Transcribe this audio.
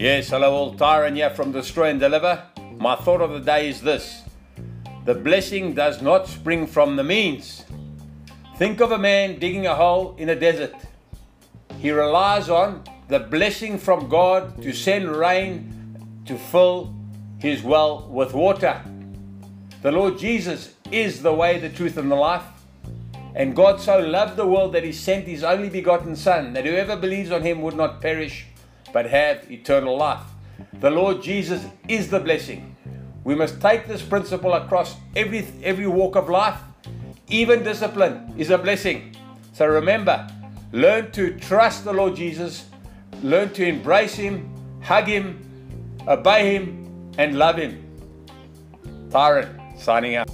Yes, hello all, Tyron here from Destroy and Deliver. My thought of the day is this The blessing does not spring from the means. Think of a man digging a hole in a desert. He relies on the blessing from God to send rain to fill his well with water. The Lord Jesus is the way, the truth, and the life. And God so loved the world that he sent his only begotten Son, that whoever believes on him would not perish, but have eternal life. The Lord Jesus is the blessing. We must take this principle across every, every walk of life. Even discipline is a blessing. So remember, learn to trust the Lord Jesus, learn to embrace him, hug him, obey him, and love him. Tyron, signing out.